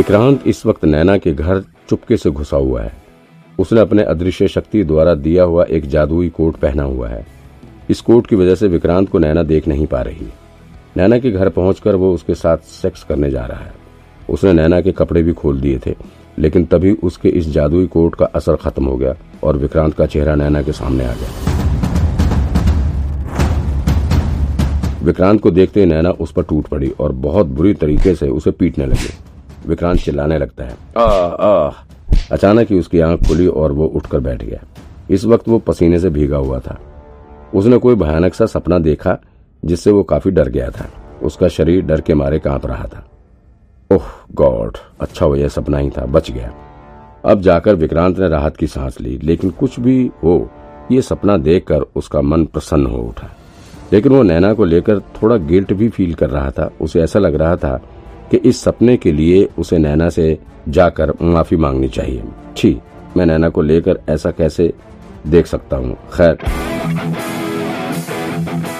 विक्रांत इस वक्त नैना के घर चुपके से घुसा हुआ है। उसने अपने अदृश्य शक्ति द्वारा दिया हुआ एक जादुई कोट पहना हुआ है। इस कोट की वजह से विक्रांत को नैना देख नहीं पा रही। नैना के घर पहुंचकर वो उसके साथ सेक्स करने जा रहा है। उसने नैना के कपड़े भी खोल दिए थे, लेकिन तभी उसके इस जादुई कोट का असर खत्म हो गया और विक्रांत का चेहरा नैना के सामने आ गया। विक्रांत को देखते ही नैना उस पर टूट पड़ी और बहुत बुरी तरीके से उसे पीटने लगी। विक्रांत चिल्लाने लगता है। आ, आ, अचानक ही उसकी आँख खुली और वो उठकर बैठ गया। इस वक्त वो पसीने से भीगा हुआ था। उसने कोई भयानक सा सपना देखा जिससे वो काफ़ी डर गया था। उसका शरीर डर के मारे काँप रहा था। ओह गॉड अच्छा हो यह सपना ही था बच गया। अब जाकर विक्रांत ने राहत की सांस ली लेकिन कुछ भी हो ये सपना देखकर उसका मन प्रसन्न हो उठा। लेकिन वो नैना को लेकर थोड़ा गिल्ट भी फील कर रहा था। उसे ऐसा लग रहा था कि इस सपने के लिए उसे नैना से जाकर माफ़ी मांगनी चाहिए। छी, मैं नैना को लेकर ऐसा कैसे देख सकता हूँ? खैर,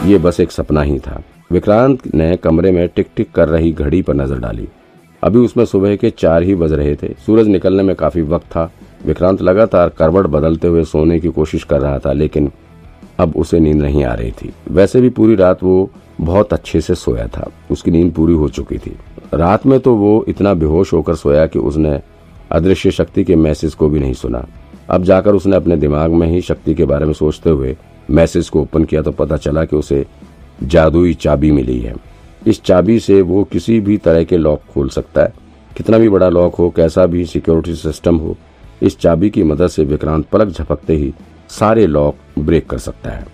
ये बस एक सपना ही था। विक्रांत ने कमरे में टिक टिक कर रही घड़ी पर नज़र डाली। अभी उसमें सुबह के चार ही बज रहे थे। सूरज निकलने में काफ़ी वक्त था। विक्रांत लगातार करवट बदलते हुए सोने की कोशिश कर रहा था, लेकिन अब उसे नींद नहीं आ रही थी। वैसे भी पूरी रात वो बहुत अच्छे से सोया था। उसकी नींद पूरी हो चुकी थी। रात में तो वो इतना बेहोश होकर सोया कि उसने अदृश्य शक्ति के मैसेज को भी नहीं सुना। अब जाकर उसने अपने दिमाग में ही शक्ति के बारे में सोचते हुए मैसेज को ओपन किया तो पता चला कि उसे जादुई चाबी मिली है। इस चाबी से वो किसी भी तरह के लॉक खोल सकता है। कितना भी बड़ा लॉक हो, कैसा भी सिक्योरिटी सिस्टम हो, इस चाबी की मदद से विक्रांत पलक झपकते ही सारे लॉक ब्रेक कर सकता है।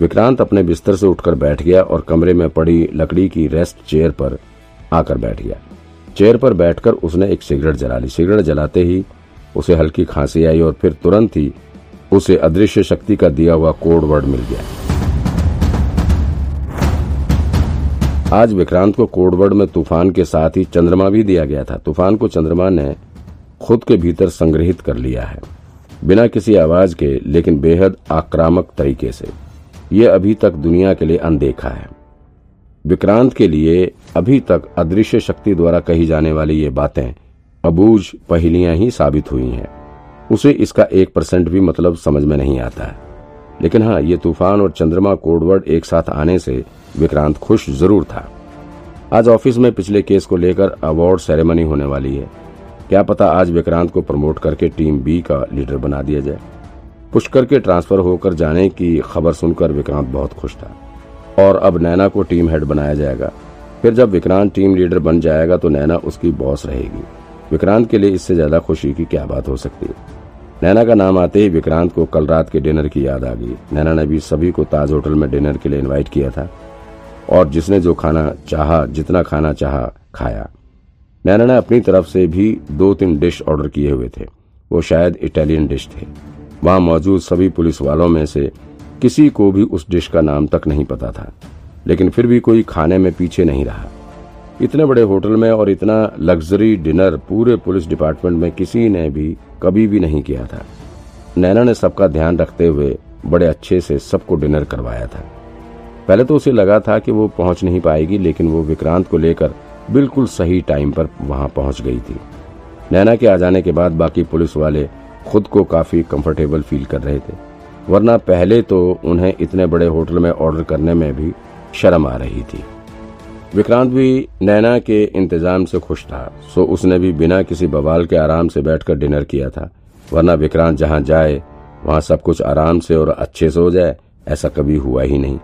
विक्रांत अपने बिस्तर से उठकर बैठ गया और कमरे में पड़ी लकड़ी की रेस्ट चेयर पर आकर बैठ गया। चेयर पर बैठकर उसने एक सिगरेट जला ली। सिगरेट जलाते ही उसे हल्की खांसी आई और फिर तुरंत ही उसे अदृश्य शक्ति का दिया हुआ कोड वर्ड मिल गया। आज विक्रांत को कोडवर्ड में तूफ़ान के साथ ही चंद्रमा भी दिया गया था। तूफ़ान को चंद्रमा ने खुद के भीतर संग्रहित कर लिया है। बिना किसी आवाज़ के, लेकिन बेहद आक्रामक तरीके से। यह अभी तक दुनिया के लिए अनदेखा है। विक्रांत के लिए अभी तक अदृश्य शक्ति द्वारा कही जाने वाली ये बातें अबूझ पहलियाँ ही साबित हुई हैं। उसे इसका एक परसेंट भी मतलब समझ में नहीं आता है। लेकिन हाँ ये तूफ़ान और चंद्रमा कोडवर्ड एक साथ आने से विक्रांत खुश ज़रूर था। आज ऑफ़िस में पिछले केस को लेकर अवार्ड सेरेमनी होने वाली है। क्या पता आज विक्रांत को प्रमोट करके टीम बी का लीडर बना दिया जाए। पुष्कर के ट्रांसफ़र होकर जाने की खबर सुनकर विक्रांत बहुत खुश था। और अब नैना को टीम हेड बनाया जाएगा। फिर जब विक्रांत टीम लीडर बन जाएगा तो नैना उसकी बॉस रहेगी। विक्रांत के लिए इससे ज़्यादा खुशी की क्या बात हो सकती? है नैना का नाम आते ही विक्रांत को कल रात के डिनर की याद आ गई। नैना ने भी सभी को ताज होटल में डिनर के लिए इनवाइट किया था और जिसने जो खाना चाहा, जितना खाना चाहा, खाया। नैना ने अपनी तरफ़ से भी दो तीन डिश ऑर्डर किए हुए थे। वो शायद इटालियन डिश थे। वहाँ मौजूद सभी पुलिस वालों में से किसी को भी उस डिश का नाम तक नहीं पता था। लेकिन फिर भी कोई खाने में पीछे नहीं रहा। इतने बड़े होटल में और इतना लग्जरी डिनर पूरे पुलिस डिपार्टमेंट में किसी ने भी कभी भी नहीं किया था। नैना ने सबका ध्यान रखते हुए बड़े अच्छे से सबको डिनर करवाया था। पहले तो उसे लगा था कि वो पहुँच नहीं पाएगी, लेकिन वो विक्रांत को लेकर बिल्कुल सही टाइम पर वहाँ पहुँच गई थी। नैना के आ जाने के बाद बाकी पुलिस वाले खुद को काफ़ी कंफर्टेबल फील कर रहे थे। वरना पहले तो उन्हें इतने बड़े होटल में ऑर्डर करने में भी शर्म आ रही थी। विक्रांत भी नैना के इंतज़ाम से खुश था, सो उसने भी बिना किसी बवाल के आराम से बैठकर डिनर किया था, वरना विक्रांत जहाँ जाए, वहाँ सब कुछ आराम से और अच्छे से हो जाए, ऐसा कभी हुआ ही नहीं।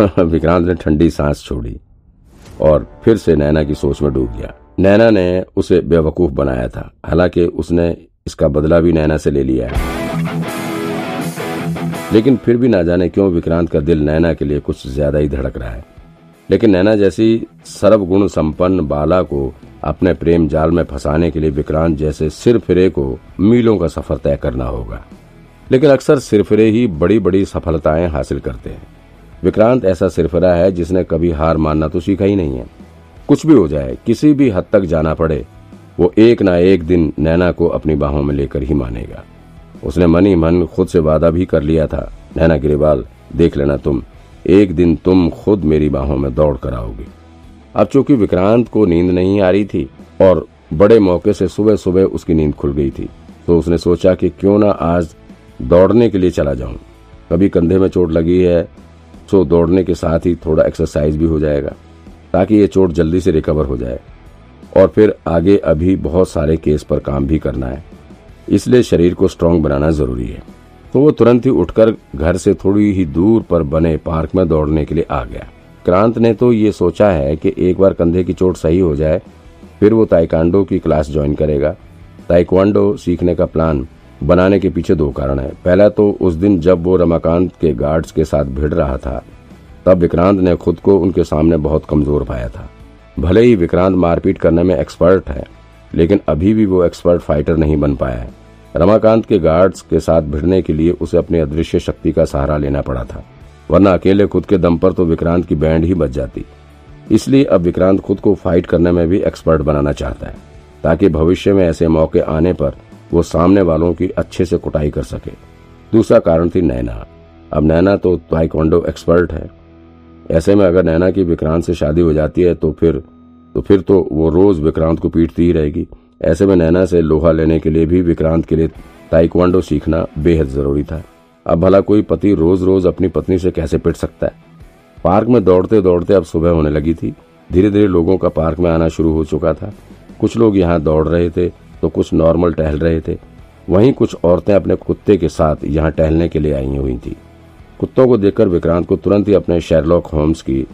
विक्रांत ने ठंडी सांस छोड़ी और फिर से नैना की सोच में डूब गया। नैना ने उसे बेवकूफ़ बनाया था, हालाँकि उसने इसका बदला भी नैना से ले लिया है। लेकिन फिर भी ना जाने क्यों विक्रांत का दिल नैना के लिए कुछ ज़्यादा ही धड़क रहा है। लेकिन नैना जैसी सर्वगुण संपन्न बाला को अपने प्रेम जाल में फंसाने के लिए विक्रांत जैसे सिर फिरे को मीलों का सफ़र तय करना होगा। लेकिन अक्सर सिरफिरे ही बड़ी बड़ी सफलताएँ हासिल करते हैं। विक्रांत ऐसा सिरफरा है जिसने कभी हार मानना तो सीखा ही नहीं है। कुछ भी हो जाए, किसी भी हद तक जाना पड़े, वो एक ना एक दिन नैना को अपनी बाहों में लेकर ही मानेगा। उसने मन ही मन खुद से वादा भी कर लिया था। नैना गिरिवाल, देख लेना तुम, एक दिन तुम खुद मेरी बाहों में दौड़ कर आओगे। अब चूँकि विक्रांत को नींद नहीं आ रही थी और बड़े मौके से सुबह सुबह उसकी नींद खुल गई थी तो उसने सोचा कि क्यों ना आज दौड़ने के लिए चला जाऊँ। कभी कंधे में चोट लगी है तो दौड़ने के साथ ही थोड़ा एक्सरसाइज भी हो जाएगा, ताकि ये चोट जल्दी से रिकवर हो जाए। और फिर आगे अभी बहुत सारे केस पर काम भी करना है। इसलिए शरीर को स्ट्रांग बनाना ज़रूरी है। तो वो तुरंत ही उठकर घर से थोड़ी ही दूर पर बने पार्क में दौड़ने के लिए आ गया। क्रांत ने तो ये सोचा है कि एक बार कंधे की चोट सही हो जाए, फिर वो ताइकांडो की क्लास ज्वाइन करेगा। ताइक्वांडो सीखने का प्लान बनाने के पीछे दो कारण है। पहला तो उस दिन जब वो रमाकांत के गार्ड्स के साथ भिड़ रहा था, तब विक्रांत ने खुद को उनके सामने बहुत कमज़ोर पाया था। भले ही विक्रांत मारपीट करने में एक्सपर्ट है लेकिन अभी भी वो एक्सपर्ट फाइटर नहीं बन पाया है। रमाकांत के गार्ड्स के साथ भिड़ने के लिए उसे अपनी अदृश्य शक्ति का सहारा लेना पड़ा था, वरना अकेले खुद के दम पर तो विक्रांत की बैंड ही बच जाती। इसलिए अब विक्रांत खुद को फाइट करने में भी एक्सपर्ट बनाना चाहता है, ताकि भविष्य में ऐसे मौके आने पर वो सामने वालों की अच्छे से कुटाई कर सके। दूसरा कारण थी नैना। अब नैना तो ताइक्वांडो एक्सपर्ट है। ऐसे में अगर नैना की विक्रांत से शादी हो जाती है तो फिर तो फिर तो वो रोज विक्रांत को पीटती ही रहेगी। ऐसे में नैना से लोहा लेने के लिए भी विक्रांत के लिए ताइक्वांडो सीखना बेहद ज़रूरी था। अब भला कोई पति रोज रोज अपनी पत्नी से कैसे पिट सकता है? पार्क में दौड़ते दौड़ते अब सुबह होने लगी थी। धीरे धीरे लोगों का पार्क में आना शुरू हो चुका था। कुछ लोग यहाँ दौड़ रहे थे तो कुछ नॉर्मल टहल रहे थे। वहीं कुछ औरतें अपने कुत्ते के साथ यहाँ टहलने के लिए आई हुई थी। कुत्तों को देखकर विक्रांत को तुरंत ही अपने शेरलॉक होम्स की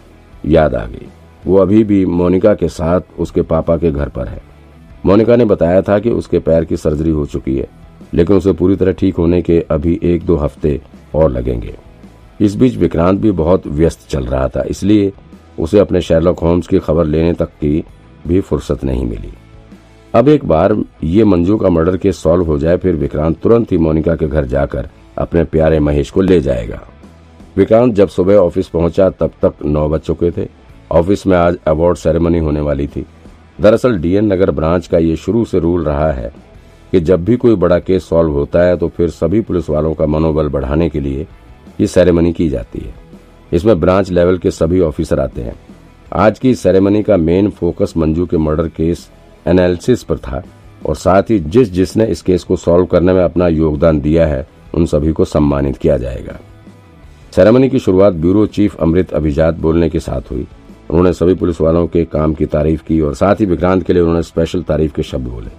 याद आ गई। वो अभी भी मोनिका के साथ उसके पापा के घर पर है। मोनिका ने बताया था कि उसके पैर की सर्जरी हो चुकी है, लेकिन उसे पूरी तरह ठीक होने के अभी एक दो हफ़्ते और लगेंगे। इस बीच विक्रांत भी बहुत व्यस्त चल रहा था, इसलिए उसे अपने शेरलॉक होम्स की खबर लेने तक की भी फुर्सत नहीं मिली। अब एक बार ये मंजू का मर्डर केस सॉल्व हो जाए, फिर विक्रांत तुरंत ही मोनिका के घर जाकर अपने प्यारे महेश को ले जाएगा। विक्रांत जब सुबह ऑफ़िस पहुँचा, तब तक नौ बज चुके थे। ऑफ़िस में आज अवार्ड सेरेमनी होने वाली थी। दरअसल डीएन नगर ब्रांच का ये शुरू से रूल रहा है कि जब भी कोई बड़ा केस सॉल्व होता है तो फिर सभी पुलिस वालों का मनोबल बढ़ाने के लिए ये सेरेमनी की जाती है। इसमें ब्रांच लेवल के सभी ऑफिसर आते हैं। आज की सेरेमनी का मेन फोकस मंजू के मर्डर केस, एनालिसिस पर था, और साथ ही जिस जिसने इस केस को सॉल्व करने में अपना योगदान दिया है, उन सभी को सम्मानित किया जाएगा। सेरेमनी की शुरुआत ब्यूरो चीफ अमृत अभिजात बोलने के साथ हुई। उन्होंने सभी पुलिस वालों के काम की तारीफ़ की और साथ ही विक्रांत के लिए उन्होंने स्पेशल तारीफ़ के शब्द बोले।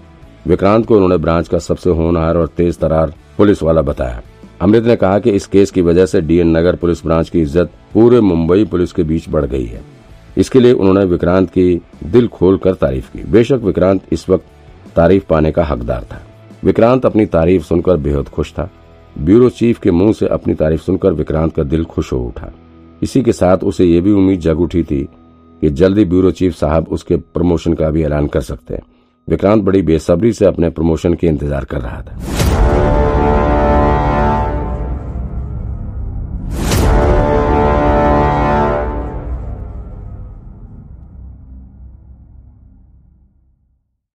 विक्रांत को उन्होंने ब्रांच का सबसे होनहार और तेज तरार पुलिस वाला बताया। अमृत ने कहा कि इस केस की वजह से डीएन नगर पुलिस ब्रांच की इज़्ज़त पूरे मुंबई पुलिस के बीच बढ़ गई है। इसके लिए उन्होंने विक्रांत की दिल खोलकर तारीफ़ की। बेशक विक्रांत इस वक्त तारीफ़ पाने का हकदार था। विक्रांत अपनी तारीफ़ सुनकर बेहद खुश था। ब्यूरो चीफ के मुँह से अपनी तारीफ़ सुनकर विक्रांत का दिल खुश हो उठा। इसी के साथ उसे ये भी उम्मीद जग उठी थी कि जल्दी ब्यूरो चीफ साहब उसके प्रमोशन का भी ऐलान कर सकते हैं। विक्रांत बड़ी बेसब्री से अपने प्रमोशन के इंतज़ार कर रहा था।